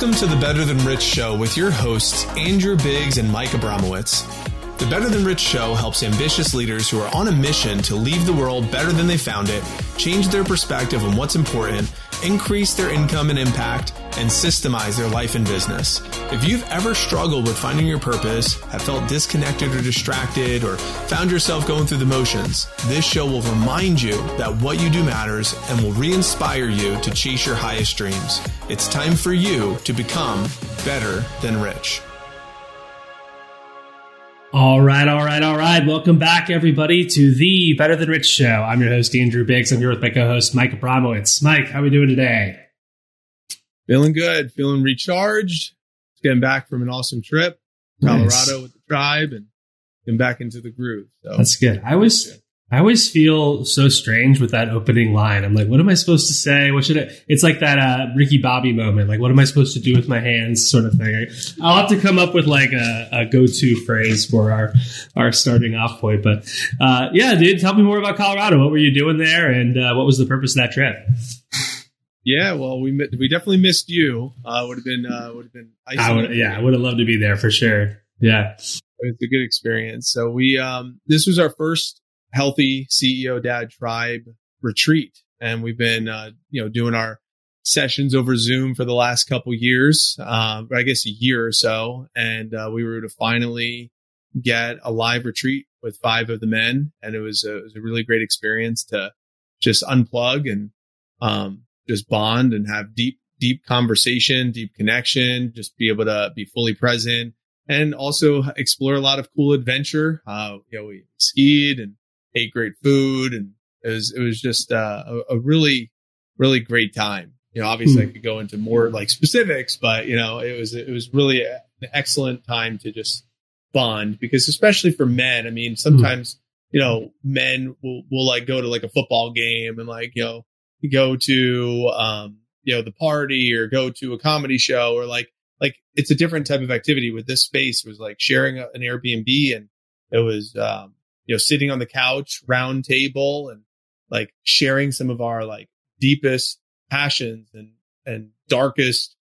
Welcome to the Better Than Rich Show with your hosts, Andrew Biggs and Mike Abramowitz. The Better Than Rich Show helps ambitious leaders who are on a mission to leave the world better than they found it, change their perspective on what's important, increase their income and impact, and systemize their life and business. If you've ever struggled with finding your purpose, have felt disconnected or distracted, or found yourself going through the motions, this show will remind you that what you do matters and will re inspire you to chase your highest dreams. It's time for you to become better than rich. All right, all right, all right. Welcome back, everybody, to the Better Than Rich show. I'm your host, Andrew Biggs. I'm here with my co-host, Mike Abramowitz. Mike, how are we doing today? Feeling good, feeling recharged. Getting back from an awesome trip, Colorado nice. with the tribe, and getting back into the groove. So that's good. I was I always feel so strange with that opening line. I'm like, what am I supposed to say? What should I? It's like that uh, Ricky Bobby moment. Like, what am I supposed to do with my hands? Sort of thing. I'll have to come up with like a, a go-to phrase for our our starting off point. But uh, yeah, dude, tell me more about Colorado. What were you doing there, and uh, what was the purpose of that trip? Yeah, well, we we definitely missed you. Uh, would have been uh, would have been. I would, yeah, I would have loved to be there for sure. Yeah, it's a good experience. So we um, this was our first healthy CEO dad tribe retreat. And we've been, uh, you know, doing our sessions over Zoom for the last couple years, uh, I guess a year or so. And, uh, we were to finally get a live retreat with five of the men. And it was a, it was a really great experience to just unplug and, um, just bond and have deep, deep conversation, deep connection, just be able to be fully present and also explore a lot of cool adventure. Uh, you know, we skied and ate great food, and it was it was just uh, a, a, really really great time. You know, obviously mm. I could go into more like specifics, but you know, it was it was really an excellent time to just bond because especially for men, I mean, sometimes mm. you know men will will like go to like a football game and like you know go to um you know the party or go to a comedy show or like like it's a different type of activity with this space was like sharing a, an Airbnb and it was um you know, sitting on the couch, round table and like sharing some of our like deepest passions and, and darkest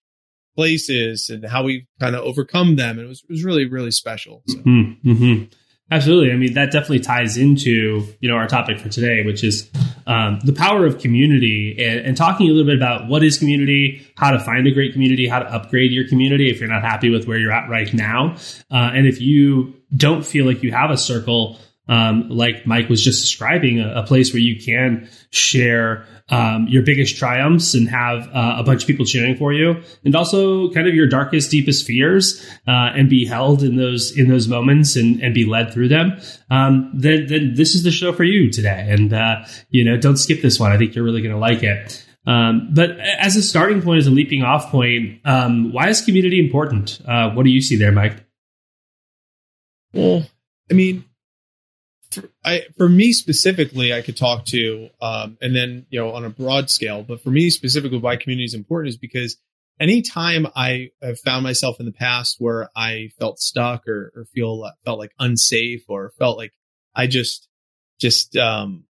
places and how we kind of overcome them. And it was, it was really, really special. So. Mm-hmm. Mm-hmm. Absolutely. I mean, that definitely ties into, you know, our topic for today, which is um, the power of community and, and, talking a little bit about what is community, how to find a great community, how to upgrade your community if you're not happy with where you're at right now. Uh, and if you don't feel like you have a circle um, like Mike was just describing, a, a place where you can share um, your biggest triumphs and have uh, a bunch of people cheering for you, and also kind of your darkest, deepest fears, uh, and be held in those in those moments and, and be led through them. Um, then, then this is the show for you today, and uh, you know don't skip this one. I think you're really going to like it. Um, but as a starting point, as a leaping off point, um, why is community important? Uh, what do you see there, Mike? Well, I mean, I, for me specifically, I could talk to, um, and then, you know, on a broad scale, but for me specifically, why community is important is because anytime I have found myself in the past where I felt stuck or, or feel, felt like unsafe or felt like I just, just, um,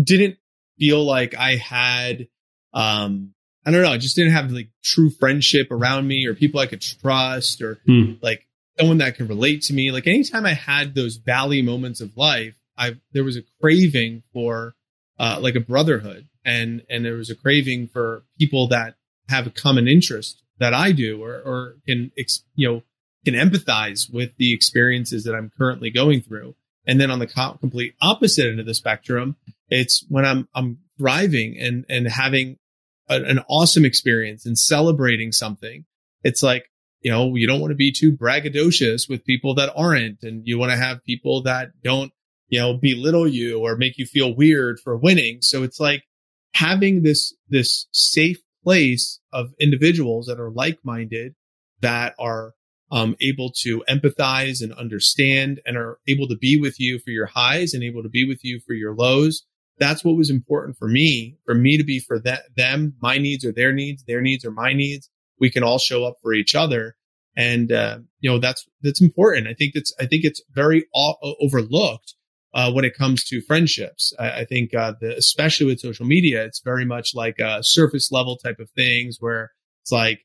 didn't feel like I had, um, I don't know, I just didn't have like true friendship around me or people I could trust or hmm. like someone that can relate to me. Like anytime I had those valley moments of life, I there was a craving for uh, like a brotherhood, and and there was a craving for people that have a common interest that I do, or or can you know can empathize with the experiences that I'm currently going through. And then on the co- complete opposite end of the spectrum, it's when I'm I'm thriving and and having a, an awesome experience and celebrating something. It's like you know, you don't want to be too braggadocious with people that aren't. And you want to have people that don't, you know, belittle you or make you feel weird for winning. So it's like having this, this safe place of individuals that are like-minded that are um, able to empathize and understand and are able to be with you for your highs and able to be with you for your lows. That's what was important for me, for me to be for that, them. My needs are their needs. Their needs are my needs we can all show up for each other. And, uh, you know, that's, that's important. I think that's, I think it's very overlooked, uh, when it comes to friendships. I, I think, uh, the, especially with social media, it's very much like a surface level type of things where it's like,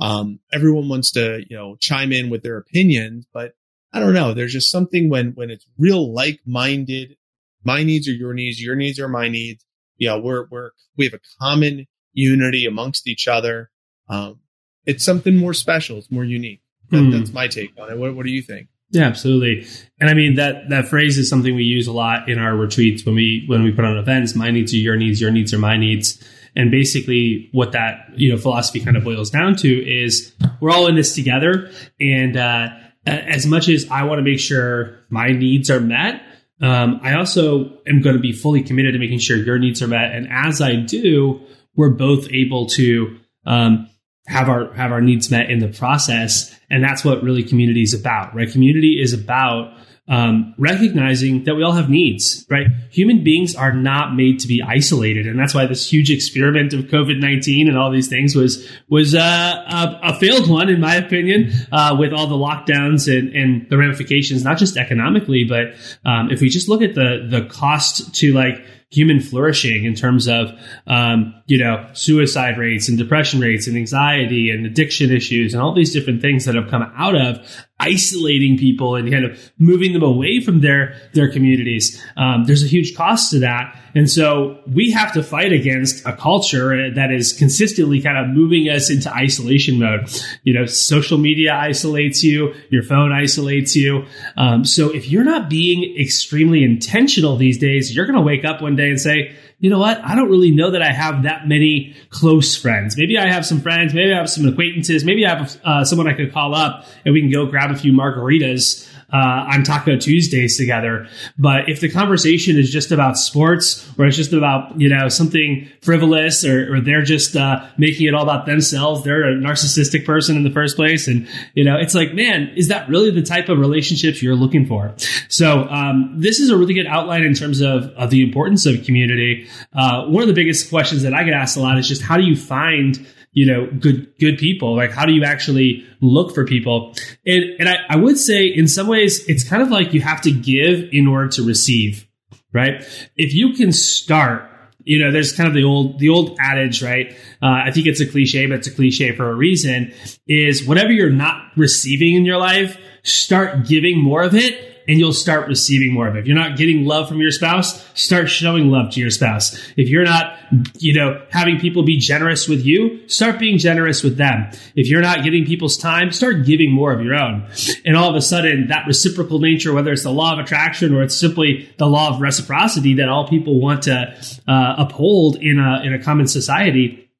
Um, everyone wants to, you know, chime in with their opinions, but I don't know. There's just something when, when it's real like-minded, my needs are your needs, your needs are my needs. Yeah, we're, we're, we have a common unity amongst each other. Um, it's something more special. It's more unique. That, mm. That's my take on it. What, what do you think? Yeah, absolutely. And I mean that that phrase is something we use a lot in our retreats when we when we put on events. My needs are your needs, your needs are my needs. And basically what that, you know, philosophy kind of boils down to is we're all in this together. And uh, as much as I want to make sure my needs are met, um, I also am going to be fully committed to making sure your needs are met. And as I do, we're both able to um, have our have our needs met in the process. And that's what really community is about right? Community is about um, recognizing that we all have needs right? Human beings are not made to be isolated. And that's why this huge experiment of covid-19 and all these things was was uh, a, a, failed one in my opinion uh, with all the lockdowns and, and the ramifications not just economically but um, if we just look at the the cost to like human flourishing in terms of um, you know suicide rates and depression rates and anxiety and addiction issues and all these different things that have come out of isolating people and kind of moving them away from their their communities. Um, there's a huge cost to that, and so we have to fight against a culture that is consistently kind of moving us into isolation mode. You know, social media isolates you, your phone isolates you. Um, so if you're not being extremely intentional these days, you're going to wake up one day and say, you know what? I don't really know that I have that many close friends. Maybe I have some friends. Maybe I have some acquaintances. Maybe I have uh, someone I could call up and we can go grab a few margaritas uh, on Taco Tuesdays together. But if the conversation is just about sports or it's just about, you know, something frivolous or, or they're just uh, making it all about themselves, they're a narcissistic person in the first place. And, you know, it's like, man, is that really the type of relationships you're looking for? So um, this is a really good outline in terms of, of the importance of community. Uh, one of the biggest questions that I get asked a lot is just how do you find you know, good, good people? Like, how do you actually look for people? And, and I, I would say in some ways, it's kind of like you have to give in order to receive, right? If you can start you know, there's kind of the old the old adage, right? Uh, I think it's a cliche, but it's a cliche for a reason. Is whatever you're not receiving in your life, start giving more of it, and you'll start receiving more of it. If you're not getting love from your spouse, start showing love to your spouse. If you're not, you know, having people be generous with you, start being generous with them. If you're not giving people's time, start giving more of your own. And all of a sudden, that reciprocal nature, whether it's the law of attraction or it's simply the law of reciprocity that all people want to uh, uphold in a in a common society,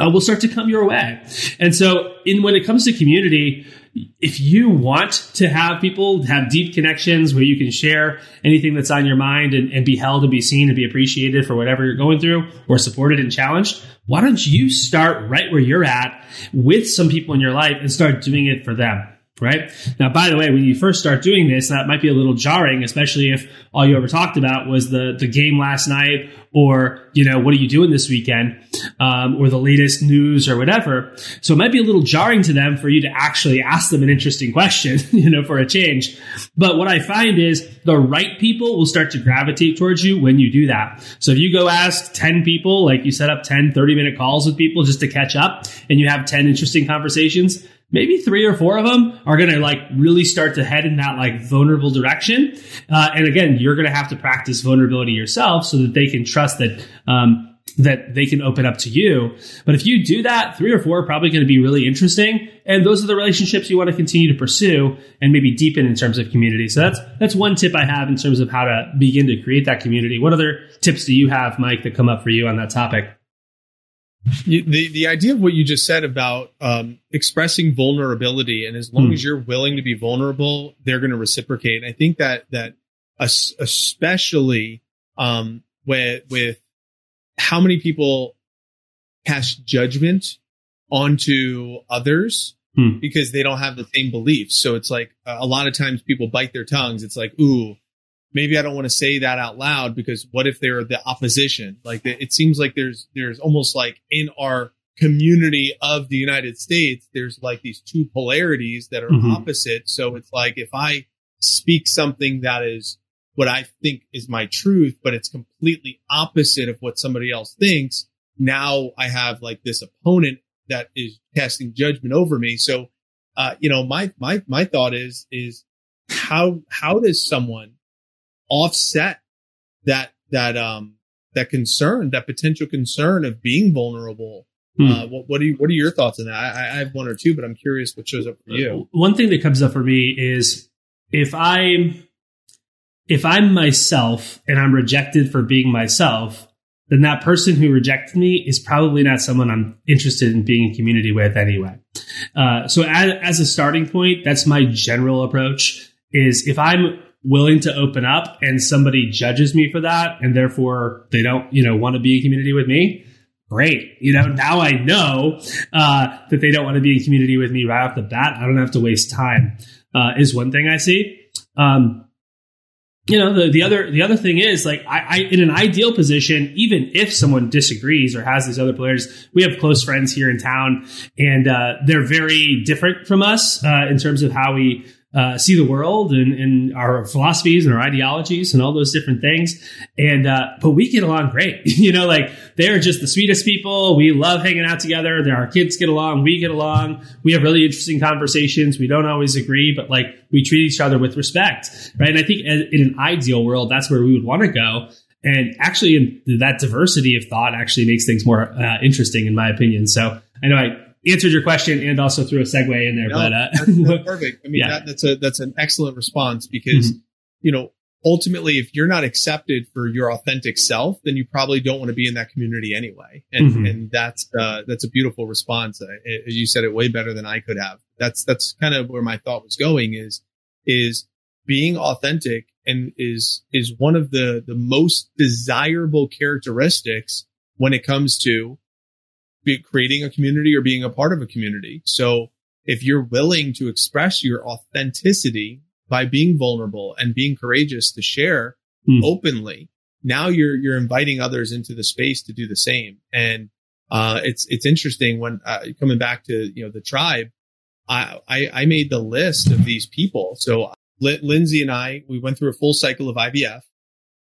uh, will start to come your way. And so, in when it comes to community, if you want to have people have deep connections where you can share anything that's on your mind and, and, be held and be seen and be appreciated for whatever you're going through or supported and challenged, why don't you start right where you're at with some people in your life and start doing it for them? Right? Now, by the way, when you first start doing this, that might be a little jarring, especially if all you ever talked about was the the game last night, or you know, what are you doing this weekend, um, or the latest news or whatever. So it might be a little jarring to them for you to actually ask them an interesting question, you know, for a change. But what I find is the right people will start to gravitate towards you when you do that. So if you go ask 10 people, like you set up 10, 30 minute calls with people just to catch up and you have 10 interesting conversations, maybe three or four of them are going to like really start to head in that like vulnerable direction. Uh, and again, you're going to have to practice vulnerability yourself so that they can trust that, um, that they can open up to you. But if you do that, three or four are probably going to be really interesting. And those are the relationships you want to continue to pursue and maybe deepen in terms of community. So that's, that's one tip I have in terms of how to begin to create that community. What other tips do you have, Mike, that come up for you on that topic? You, the the idea of what you just said about um, expressing vulnerability, and as long hmm. as you're willing to be vulnerable, they're going to reciprocate. I think that that especially um, with with how many people cast judgment onto others hmm. because they don't have the same beliefs. So it's like a lot of times people bite their tongues. It's like, ooh, maybe I don't want to say that out loud because what if they're the opposition? Like it seems like there's there's almost like in our community of the United States, there's like these two polarities that are mm-hmm. opposite. So it's like if I speak something that is what I think is my truth, but it's completely opposite of what somebody else thinks, now I have like this opponent that is casting judgment over me. So, uh, you know, my my my thought is is how how does someone offset that that um that concern, that potential concern of being vulnerable? Hmm. Uh, what, what, are you, what are your thoughts on that? I, I have one or two, but I'm curious what shows up for you. One thing that comes up for me is if I'm if I'm myself and I'm rejected for being myself, then that person who rejected me is probably not someone I'm interested in being in community with anyway. Uh, so as, as a starting point, that's my general approach is if I'm willing to open up and somebody judges me for that and therefore they don't, you know, want to be in community with me, great. You know, now I know uh, that they don't want to be in community with me right off the bat. I don't have to waste time. Uh, is one thing I see. Um, you know the, the other the other thing is like I, I, in an ideal position even if someone disagrees or has these other players we have close friends here in town and uh, they're very different from us uh, in terms of how we uh, see the world and, and, our philosophies and our ideologies and all those different things. And, uh, but we get along great. you know, like they're just the sweetest people. We love hanging out together. Our kids get along. We get along. We have really interesting conversations. We don't always agree, but like we treat each other with respect. Right. And I think in an ideal world, that's where we would want to go. And actually, that diversity of thought actually makes things more uh, interesting, in my opinion. So I know I answered your question and also threw a segue in there. No, but uh, that's, that's perfect. I mean, yeah. that, that's a that's an excellent response because mm-hmm. you know ultimately, if you're not accepted for your authentic self, then you probably don't want to be in that community anyway. And mm-hmm. and that's uh, that's a beautiful response. Uh, you said it way better than I could have. That's that's kind of where my thought was going. Is is being authentic and is is one of the the most desirable characteristics when it comes to creating a community or being a part of a community. So if you're willing to express your authenticity by being vulnerable and being courageous to share mm. openly, now you're, you're inviting others into the space to do the same. And, uh, it's, it's interesting when, uh, coming back to, you know, the tribe, I, I, I made the list of these people. So L- Lindsay and I, we went through a full cycle of IVF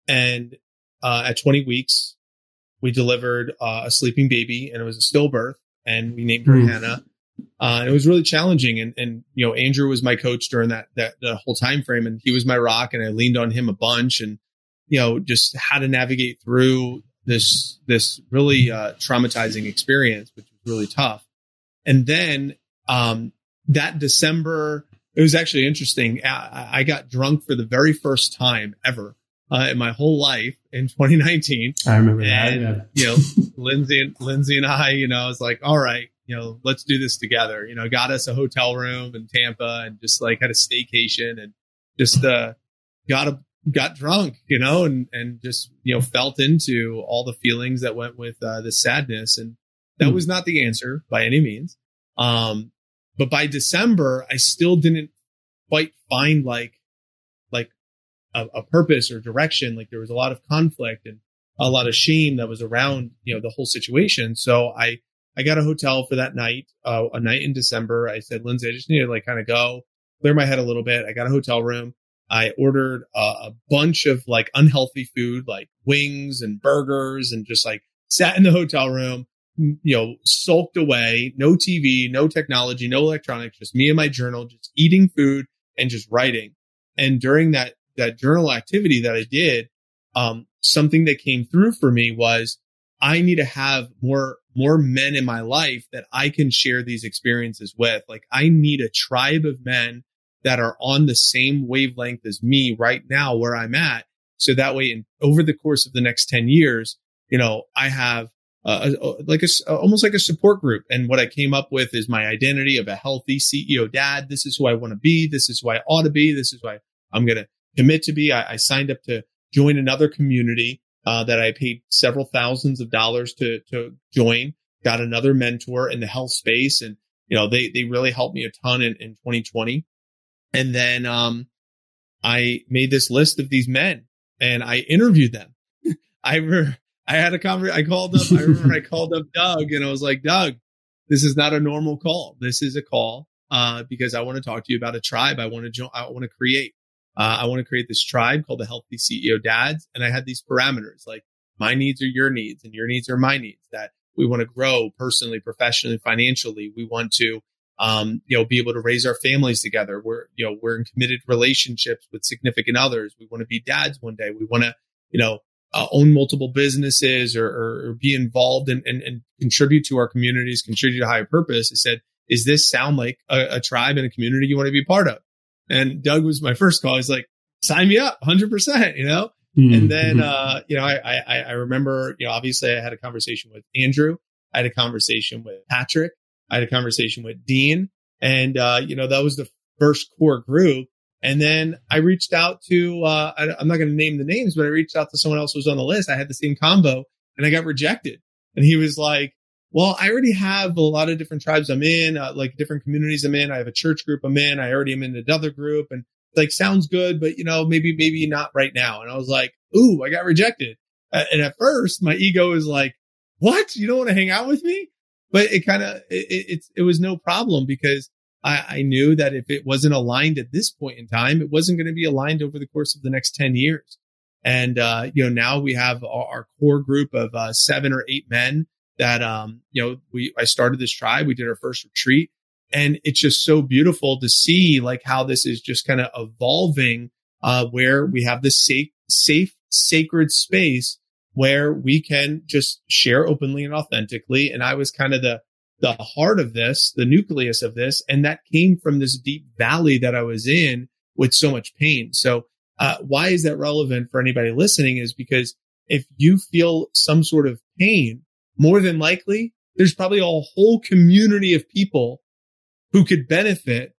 and, uh, at 20 weeks, we delivered uh, a sleeping baby and it was a stillbirth and we named her mm. Hannah. Uh, it was really challenging. And, and, you know, Andrew was my coach during that, that, the whole time frame and he was my rock and I leaned on him a bunch and, you know, just how to navigate through this, this really, uh, traumatizing experience, which was really tough. And then, um, that December, it was actually interesting. I, I got drunk for the very first time ever uh, in my whole life in 2019. I remember and, that. Yeah. you know, Lindsay and Lindsay and I, you know, I was like, all right, you know, let's do this together. You know, got us a hotel room in Tampa and just like had a staycation and just uh got a got drunk, you know, and and just you know felt into all the feelings that went with uh, the sadness, and that mm. was not the answer by any means. Um, but by December, I still didn't quite find like a, a purpose or direction. Like there was a lot of conflict and a lot of shame that was around, you know, the whole situation. So I, I got a hotel for that night, uh, a night in December. I said, Lindsay, I just need to like kind of go clear my head a little bit. I got a hotel room. I ordered a, a bunch of like unhealthy food, like wings and burgers and just like sat in the hotel room, you know, sulked away, no TV, no technology, no electronics, just me and my journal, just eating food and just writing. And during that that journal activity that I did, um, something that came through for me was I need to have more, more men in my life that I can share these experiences with. Like I need a tribe of men that are on the same wavelength as me right now where I'm at. So that way, in, over the course of the next 10 years, you know, I have uh, like a, almost like a support group. And what I came up with is my identity of a healthy CEO dad. This is who I want to be. This is who I ought to be. This is why I'm going to commit to be. I, I signed up to join another community uh, that I paid several thousands of dollars to to join. Got another mentor in the health space, and you know they they really helped me a ton in, in 2020. And then um, I made this list of these men, and I interviewed them. I re- I had a conversation. I called up. I remember I called up Doug, and I was like, Doug, this is not a normal call. This is a call uh, because I want to talk to you about a tribe. I want to join. I want to create. Uh, I want to create this tribe called the Healthy CEO Dads. And I had these parameters like my needs are your needs and your needs are my needs that we want to grow personally, professionally, financially. We want to, um, you know, be able to raise our families together. We're, you know, we're in committed relationships with significant others. We want to be dads one day. We want to, you know, uh, own multiple businesses or, or, or be involved and, and, and, contribute to our communities, contribute to higher purpose. I said, is this sound like a, a tribe and a community you want to be part of? And Doug was my first call. He's like, sign me up 100%, you know? Mm-hmm. And then, uh, you know, I, I, I remember, you know, obviously I had a conversation with Andrew. I had a conversation with Patrick. I had a conversation with Dean. And, uh, you know, that was the first core group. And then I reached out to, uh, I, am not going to name the names, but I reached out to someone else who was on the list. I had the same combo and I got rejected. And he was like, well, I already have a lot of different tribes I'm in, uh, like different communities I'm in. I have a church group I'm in. I already am in another group and like sounds good, but you know, maybe, maybe not right now. And I was like, Ooh, I got rejected. And at first my ego is like, what? You don't want to hang out with me? But it kind of, it, it, it was no problem because I, I knew that if it wasn't aligned at this point in time, it wasn't going to be aligned over the course of the next 10 years. And, uh, you know, now we have our, our core group of, uh, seven or eight men that, um, you know, we, I started this tribe. We did our first retreat and it's just so beautiful to see like how this is just kind of evolving, uh, where we have this safe, safe, sacred space where we can just share openly and authentically. And I was kind of the, the heart of this, the nucleus of this. And that came from this deep valley that I was in with so much pain. So, uh, why is that relevant for anybody listening is because if you feel some sort of pain, more than likely, there's probably a whole community of people who could benefit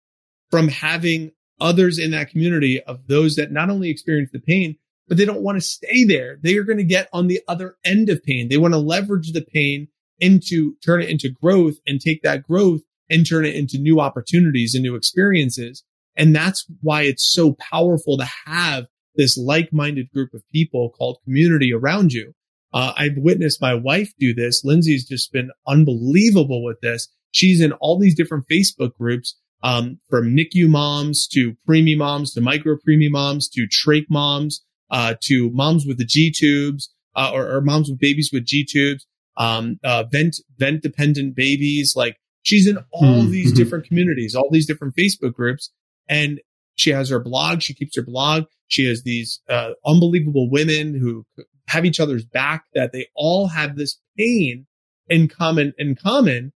from having others in that community of those that not only experience the pain, but they don't want to stay there. They are going to get on the other end of pain. They want to leverage the pain into turn it into growth and take that growth and turn it into new opportunities and new experiences. And that's why it's so powerful to have this like-minded group of people called community around you. Uh, I've witnessed my wife do this. Lindsay's just been unbelievable with this. She's in all these different Facebook groups, um, from NICU moms to preemie moms to micro preemie moms to trach moms, uh, to moms with the G tubes, uh, or, or, moms with babies with G tubes, um, uh, vent, vent dependent babies. Like she's in all mm-hmm. these different communities, all these different Facebook groups. And she has her blog. She keeps her blog. She has these, uh, unbelievable women who have each other's back that they all have this pain in common, in common,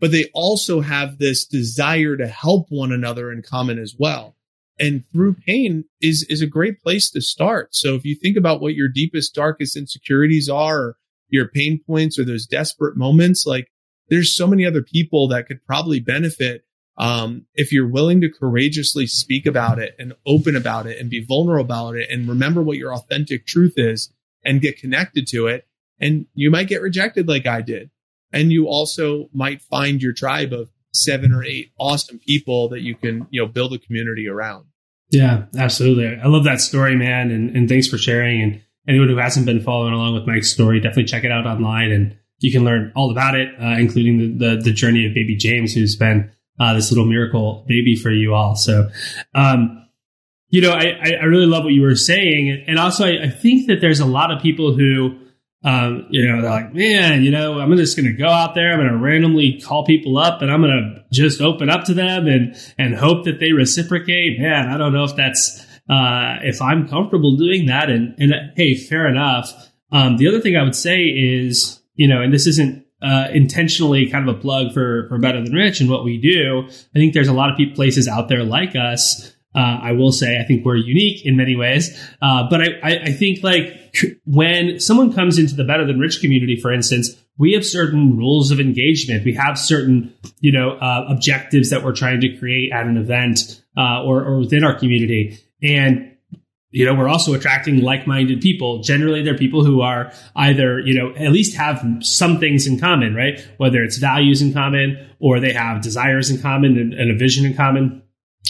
but they also have this desire to help one another in common as well. And through pain is, is a great place to start. So if you think about what your deepest, darkest insecurities are, your pain points or those desperate moments, like there's so many other people that could probably benefit um, if you're willing to courageously speak about it and open about it and be vulnerable about it and remember what your authentic truth is and get connected to it. And you might get rejected like I did. And you also might find your tribe of seven or eight awesome people that you can, you know, build a community around. Yeah, absolutely. I love that story, man. And, and thanks for sharing. And anyone who hasn't been following along with Mike's story, definitely check it out online and you can learn all about it, uh, including the, the, the, journey of baby James, who's been uh, this little miracle baby for you all. So, um, you know, I, I really love what you were saying. And also, I, I think that there's a lot of people who, um, you know, they're like, man, you know, I'm just going to go out there. I'm going to randomly call people up and I'm going to just open up to them and, and hope that they reciprocate. Man, I don't know if that's, uh, if I'm comfortable doing that. And, and hey, fair enough. Um, the other thing I would say is, you know, and this isn't, uh, intentionally kind of a plug for, for Better Than Rich and what we do. I think there's a lot of people, places out there like us uh, I will say I think we're unique in many ways, uh, but I, I, I, think like when someone comes into the better than rich community, for instance, we have certain rules of engagement. We have certain you know uh, objectives that we're trying to create at an event uh, or, or within our community, and you know we're also attracting like-minded people. Generally, they're people who are either you know at least have some things in common, right? Whether it's values in common or they have desires in common and, and a vision in common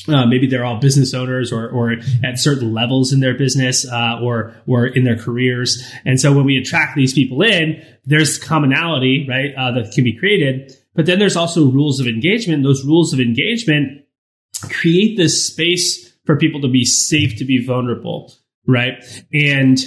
uh, maybe they're all business owners or, or at certain levels in their business uh, or or in their careers. And so when we attract these people in, there's commonality, right, uh, that can be created. But then there's also rules of engagement. Those rules of engagement create this space for people to be safe to be vulnerable, right? And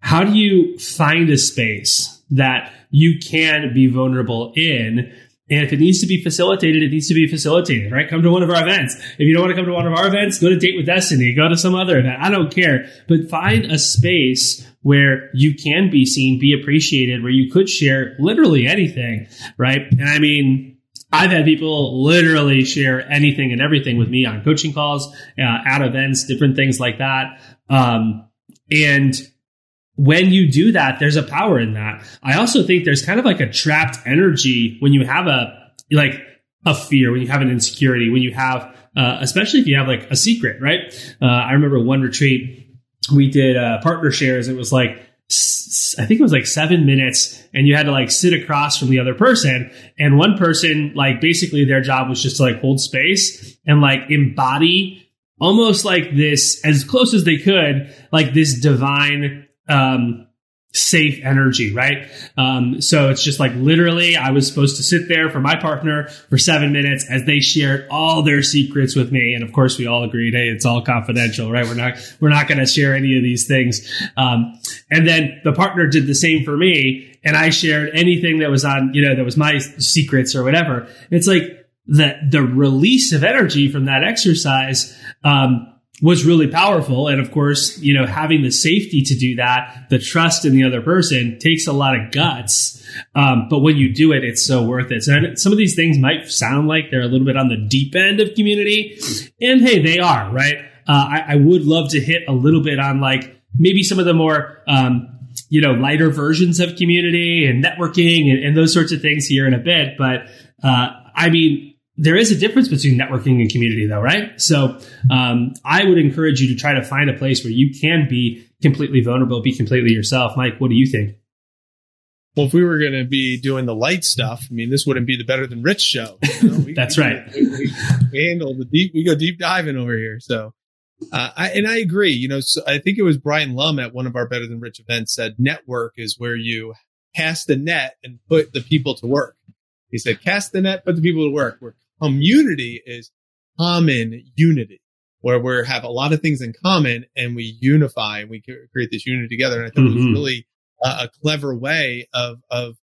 how do you find a space that you can be vulnerable in. And if it needs to be facilitated, it needs to be facilitated, right? Come to one of our events. If you don't want to come to one of our events, go to Date with Destiny, go to some other event. I don't care, but find a space where you can be seen, be appreciated, where you could share literally anything, right? And I mean, I've had people literally share anything and everything with me on coaching calls, uh, at events, different things like that. Um, and when you do that, there's a power in that. I also think there's kind of like a trapped energy when you have a, like a fear, when you have an insecurity, when you have, uh, especially if you have like a secret, right? Uh, I remember one retreat we did uh, partner shares. It was like, I think it was like seven minutes and you had to like sit across from the other person. And one person, like basically their job was just to like hold space and like embody almost like this as close as they could, like this divine, um, safe energy, right? Um, so it's just like literally, I was supposed to sit there for my partner for seven minutes as they shared all their secrets with me, and of course, we all agreed, hey, it's all confidential, right? We're not we're not going to share any of these things. Um, and then the partner did the same for me, and I shared anything that was on, you know, that was my secrets or whatever. It's like the the release of energy from that exercise. Um, was really powerful. And of course, you know, having the safety to do that, the trust in the other person takes a lot of guts. Um, but when you do it, it's so worth it. So some of these things might sound like they're a little bit on the deep end of community. And hey, they are, right? Uh, I, I, would love to hit a little bit on like maybe some of the more, um, you know, lighter versions of community and networking and, and, those sorts of things here in a bit. But, uh, I mean, there is a difference between networking and community though, right? So, um, I would encourage you to try to find a place where you can be completely vulnerable, be completely yourself. Mike, what do you think? Well, if we were going to be doing the light stuff, I mean, this wouldn't be the Better Than Rich show. You know? We, That's we, right. We, we, handle the deep, we go deep diving over here. So, uh, I, and I agree, you know, so I think it was Brian Lum at one of our Better Than Rich events said network is where you cast the net and put the people to work. He said, cast the net, put the people to work. Where community is common unity where we have a lot of things in common and we unify and we create this unity together. And I think mm-hmm. it was really a, a, clever way of, of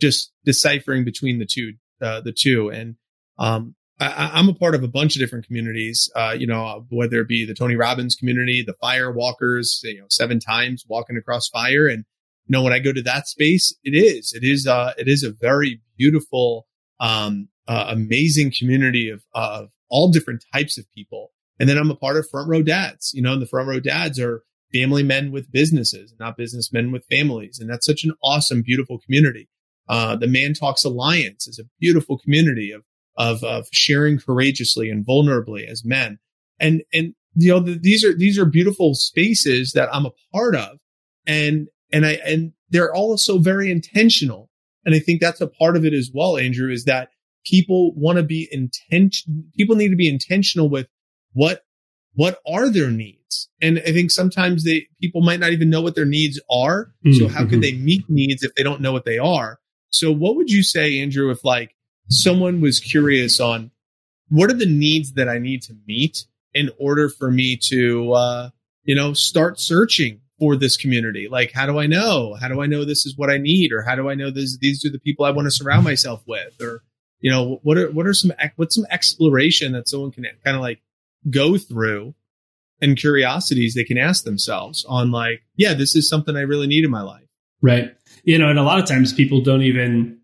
just deciphering between the two, uh, the two. And, um, I, am a part of a bunch of different communities, uh, you know, whether it be the Tony Robbins community, the fire walkers, you know, seven times walking across fire. And, you know, when I go to that space, it is, it is, uh, it is a very beautiful, um, uh, amazing community of, of all different types of people. And then I'm a part of Front Row Dads. You know, and the Front Row Dads are family men with businesses, not businessmen with families. And that's such an awesome, beautiful community. Uh, the Man Talks Alliance is a beautiful community of, of, of sharing courageously and vulnerably as men. And, and, you know, the, these are, these are beautiful spaces that I'm a part of. And, and I, and they're also very intentional. And I think that's a part of it as well, Andrew, is that people want to be intention. People need to be intentional with what, what are their needs? And I think sometimes they, people might not even know what their needs are. Mm-hmm. So how could they meet needs if they don't know what they are? So what would you say, Andrew, if like someone was curious on what are the needs that I need to meet in order for me to, uh, you know, start searching for this community? Like, how do I know? How do I know this is what I need? Or how do I know this, these are the people I want to surround myself with? Or you know, what are, what are some, what's some exploration that someone can kind of like go through and curiosities they can ask themselves on like, yeah, this is something I really need in my life. Right. You know, and a lot of times people don't even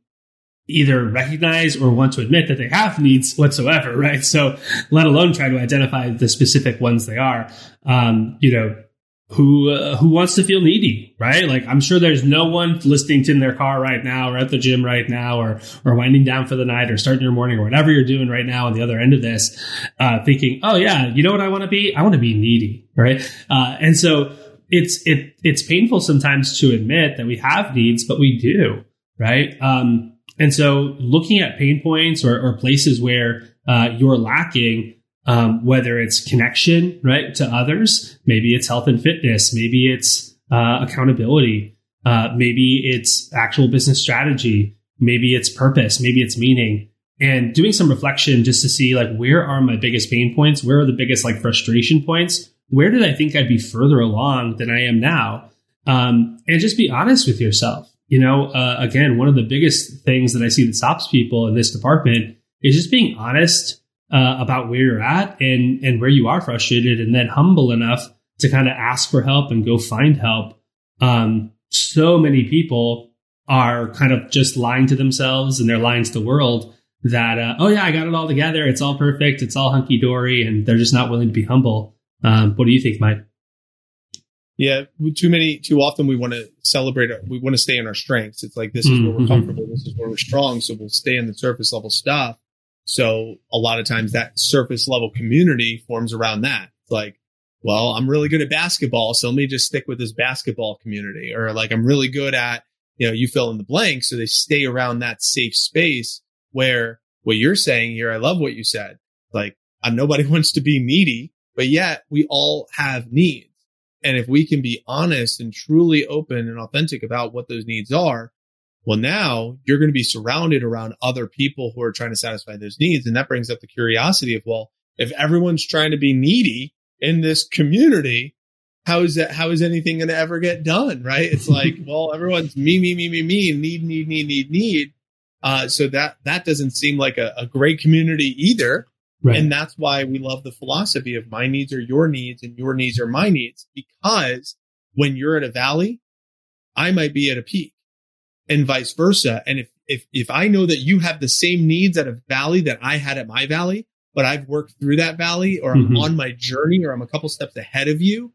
either recognize or want to admit that they have needs whatsoever, right? So let alone try to identify the specific ones they are. Um, you know, who uh, who wants to feel needy, right? Like I'm sure there's no one listening to in their car right now, or at the gym right now, or or winding down for the night, or starting your morning, or whatever you're doing right now on the other end of this, uh, thinking, oh yeah, you know what I want to be? I want to be needy, right? Uh, and so it's it it's painful sometimes to admit that we have needs, but we do, right? Um, and so looking at pain points or, or places where uh, you're lacking um, whether it's connection, right, to others, maybe it's health and fitness, maybe it's uh, accountability, uh, maybe it's actual business strategy, maybe it's purpose, maybe it's meaning, and doing some reflection just to see like where are my biggest pain points, where are the biggest like frustration points, where did I think I'd be further along than I am now, um, and just be honest with yourself, you know, uh, again, one of the biggest things that I see that stops people in this department is just being honest uh, about where you're at and and where you are frustrated, and then humble enough to kind of ask for help and go find help. Um, so many people are kind of just lying to themselves and they're lying to the world that uh, oh yeah, I got it all together, it's all perfect, it's all hunky dory, and they're just not willing to be humble. Um, what do you think, Mike? Yeah, too many, too often we want to celebrate, we want to stay in our strengths. It's like, this is mm-hmm. where we're mm-hmm. comfortable. This is where we're strong. So we'll stay in the surface level stuff. So a lot of times that surface level community forms around that. It's like, well, I'm really good at basketball. So let me just stick with this basketball community or like, I'm really good at, you know, you fill in the blank. So they stay around that safe space where what you're saying here, I love what you said. Like, nobody wants to be needy, but yet we all have needs. And if we can be honest and truly open and authentic about what those needs are, well, now you're going to be surrounded around other people who are trying to satisfy those needs. And that brings up the curiosity of, well, if everyone's trying to be needy in this community, how is that? How is anything going to ever get done? Right. It's like, well, everyone's me, me, me, me, me, need, need, need, need, need. Uh, so that, that doesn't seem like a, a great community either. Right. And that's why we love the philosophy of my needs are your needs and your needs are my needs. Because when you're at a valley, I might be at a peak and vice versa. And if, if, if I know that you have the same needs at a valley that I had at my valley, but I've worked through that valley or I'm mm-hmm. on my journey or I'm a couple steps ahead of you,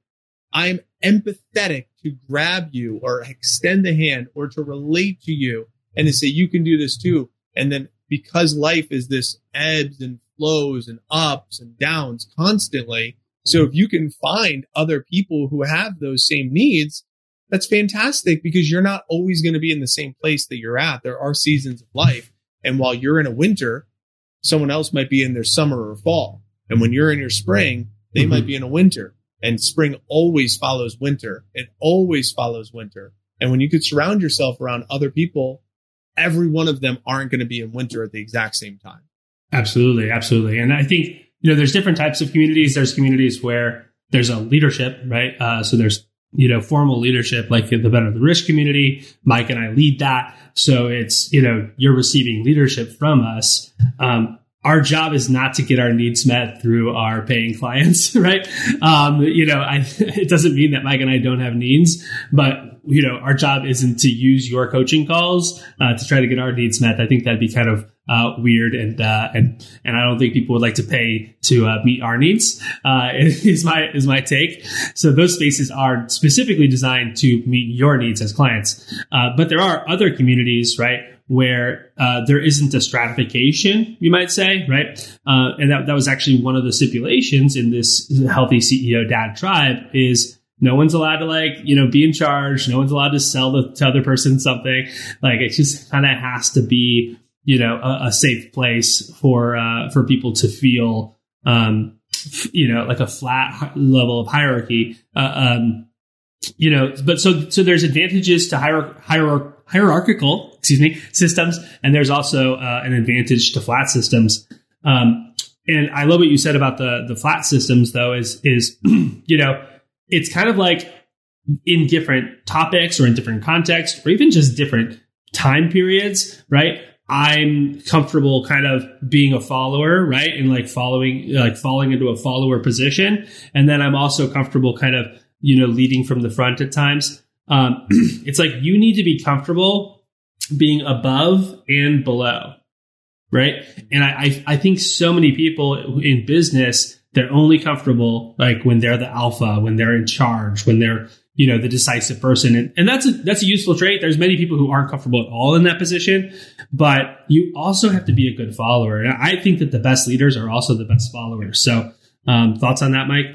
I'm empathetic to grab you or extend the hand or to relate to you and to say, you can do this too. And then because life is this ebbs and flows and ups and downs constantly. So if you can find other people who have those same needs, that's fantastic because you're not always going to be in the same place that you're at. There are seasons of life. And while you're in a winter, someone else might be in their summer or fall. And when you're in your spring, they mm-hmm. might be in a winter and spring always follows winter. It always follows winter. And when you could surround yourself around other people, every one of them aren't going to be in winter at the exact same time. Absolutely. Absolutely. And I think, you know, there's different types of communities. There's communities where there's a leadership, right? Uh, so there's you know, formal leadership, like the Better Than Rich community. Mike and I lead that. So it's, you know, you're receiving leadership from us. Um, our job is not to get our needs met through our paying clients, right? Um, you know, I, it doesn't mean that Mike and I don't have needs, but you know, our job isn't to use your coaching calls uh, to try to get our needs met. I think that'd be kind of uh, weird and uh, and and I don't think people would like to pay to uh, meet our needs. Uh, is my is my take. So those spaces are specifically designed to meet your needs as clients. Uh, but there are other communities, right, where uh, there isn't a stratification, you might say, right? and that that was actually one of the stipulations in this healthy CEO dad tribe is no one's allowed to like, you know, be in charge. No one's allowed to sell the to other person something. Like it just kind of has to be you know a, a safe place for uh, for people to feel um, you know like a flat level of hierarchy. Uh, um, you know, but so so there's advantages to hier- hier- hierarchical, excuse me, systems, and there's also uh, an advantage to flat systems. Um, and I love what you said about the the flat systems, though. Is is you know, it's kind of like in different topics or in different contexts or even just different time periods, right? I'm comfortable kind of being a follower, right? And like following, like falling into a follower position. And then I'm also comfortable kind of, you know, leading from the front at times. Um, it's like you need to be comfortable being above and below, right? And I, I, I think so many people in business, they're only comfortable like when they're the alpha, when they're in charge, when they're you know the decisive person. And, and that's a that's a useful trait. There's many people who aren't comfortable at all in that position but you also have to be a good follower. And i think that the best leaders are also the best followers. So um, thoughts on that mike?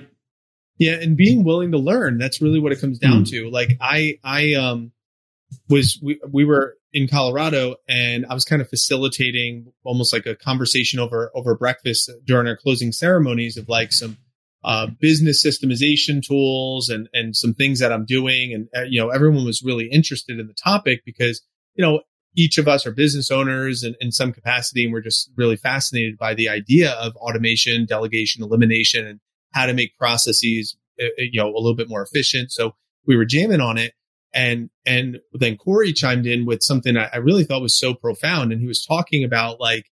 Yeah and being willing to learn that's really what it comes down mm. to. Like i i um was we, we were in colorado and i was kind of facilitating almost like a conversation over over breakfast during our closing ceremonies of like some uh, business systemization tools and and some things that I'm doing. And uh, you know, everyone was really interested in the topic because you know each of us are business owners in, in some capacity, and we're just really fascinated by the idea of automation, delegation, elimination, and how to make processes uh, uh, you know a little bit more efficient. So we were jamming on it. And, and then Corey chimed in with something I, I really thought was so profound. And he was talking about like,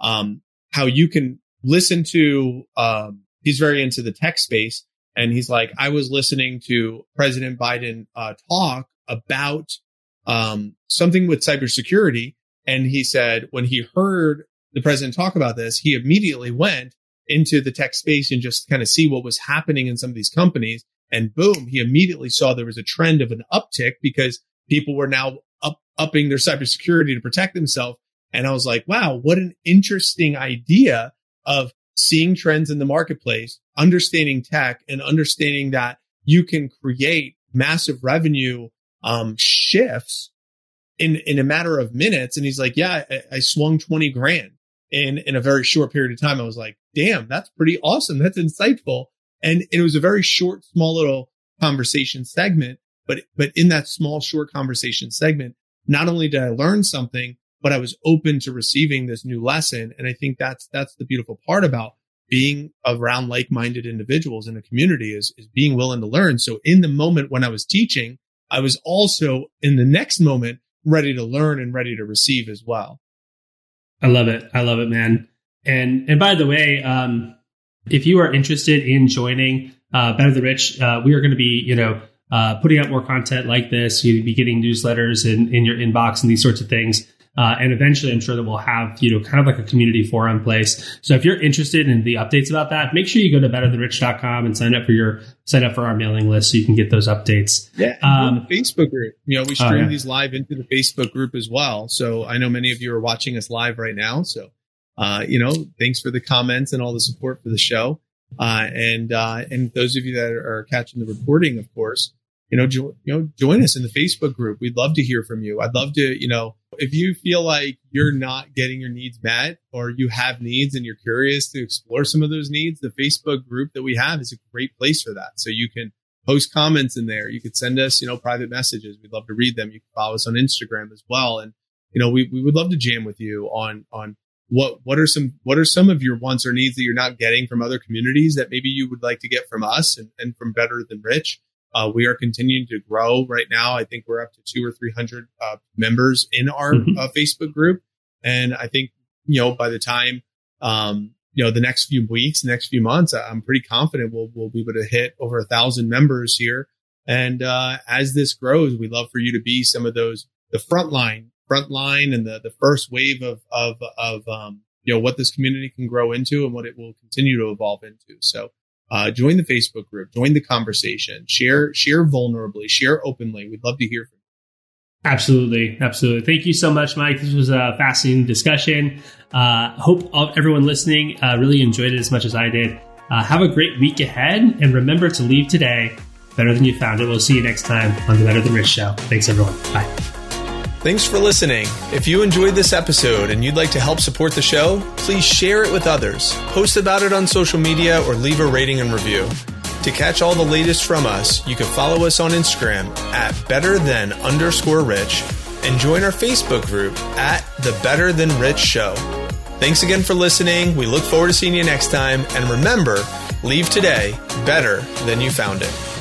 um, how you can listen to, um, he's very into the tech space. And he's like, I was listening to President Biden, uh, talk about, um, something with cybersecurity. And he said when he heard the president talk about this, he immediately went into the tech space and just kind of see what was happening in some of these companies. And boom, he immediately saw there was a trend of an uptick because people were now up, upping their cybersecurity to protect themselves. And I was like, wow, what an interesting idea of seeing trends in the marketplace, understanding tech and understanding that you can create massive revenue um, shifts in in a matter of minutes. And he's like, yeah, I, I swung 20 grand in in a very short period of time. I was like, damn, that's pretty awesome. That's insightful. And, it was a very short, small little conversation segment. But, but in that small, short conversation segment, not only did I learn something, but I was open to receiving this new lesson. And I think that's, that's the beautiful part about being around like-minded individuals in a community is, is being willing to learn. So in the moment when I was teaching, I was also in the next moment ready to learn and ready to receive as well. I love it. I love it, man. And and by the way, um, if you are interested in joining uh, Better Than Rich, uh, we are going to be, you know, uh, putting out more content like this. You'll be getting newsletters in, in your inbox and these sorts of things. Uh, and eventually, I'm sure that we'll have, you know, kind of like a community forum place. So if you're interested in the updates about that, make sure you go to betterthanrich.com and sign up for your, sign up for our mailing list so you can get those updates. Yeah. Um, Facebook group. You know, we stream oh, yeah. these live into the Facebook group as well. So I know many of you are watching us live right now. So, uh, you know, thanks for the comments and all the support for the show. Uh, and, uh, and those of you that are catching the recording, of course, you know, jo- you know, join us in the Facebook group. We'd love to hear from you. I'd love to, you know, if you feel like you're not getting your needs met or you have needs and you're curious to explore some of those needs, the Facebook group that we have is a great place for that. So you can post comments in there. You could send us, you know, private messages. We'd love to read them. You can follow us on Instagram as well. And, you know, we, we would love to jam with you on, on what, what are some, what are some of your wants or needs that you're not getting from other communities that maybe you would like to get from us and, and from Better Than Rich? Uh, we are continuing to grow right now. I think we're up to two or 300 uh, members in our mm-hmm. uh, Facebook group. And I think, you know, by the time, um, you know, the next few weeks, next few months, I'm pretty confident we'll, we'll be able to hit over a thousand members here. And, uh, as this grows, we love for you to be some of those, the front line, front line and the, the first wave of, of, of, um, you know, what this community can grow into and what it will continue to evolve into. So, uh, join the Facebook group, join the conversation, share, share vulnerably, share openly. We'd love to hear from you. Absolutely. Absolutely. Thank you so much, Mike. This was a fascinating discussion. Uh, hope everyone listening uh, really enjoyed it as much as I did. Uh, have a great week ahead and remember to leave today better than you found it. We'll see you next time on the Better Than Rich Show. Thanks, everyone. Bye. Thanks for listening. If you enjoyed this episode and you'd like to help support the show, please share it with others, post about it on social media, or leave a rating and review. To catch all the latest from us, you can follow us on Instagram at better than underscore rich and join our Facebook group at the Better Than Rich Show. Thanks again for listening. We look forward to seeing you next time. And remember, leave today better than you found it.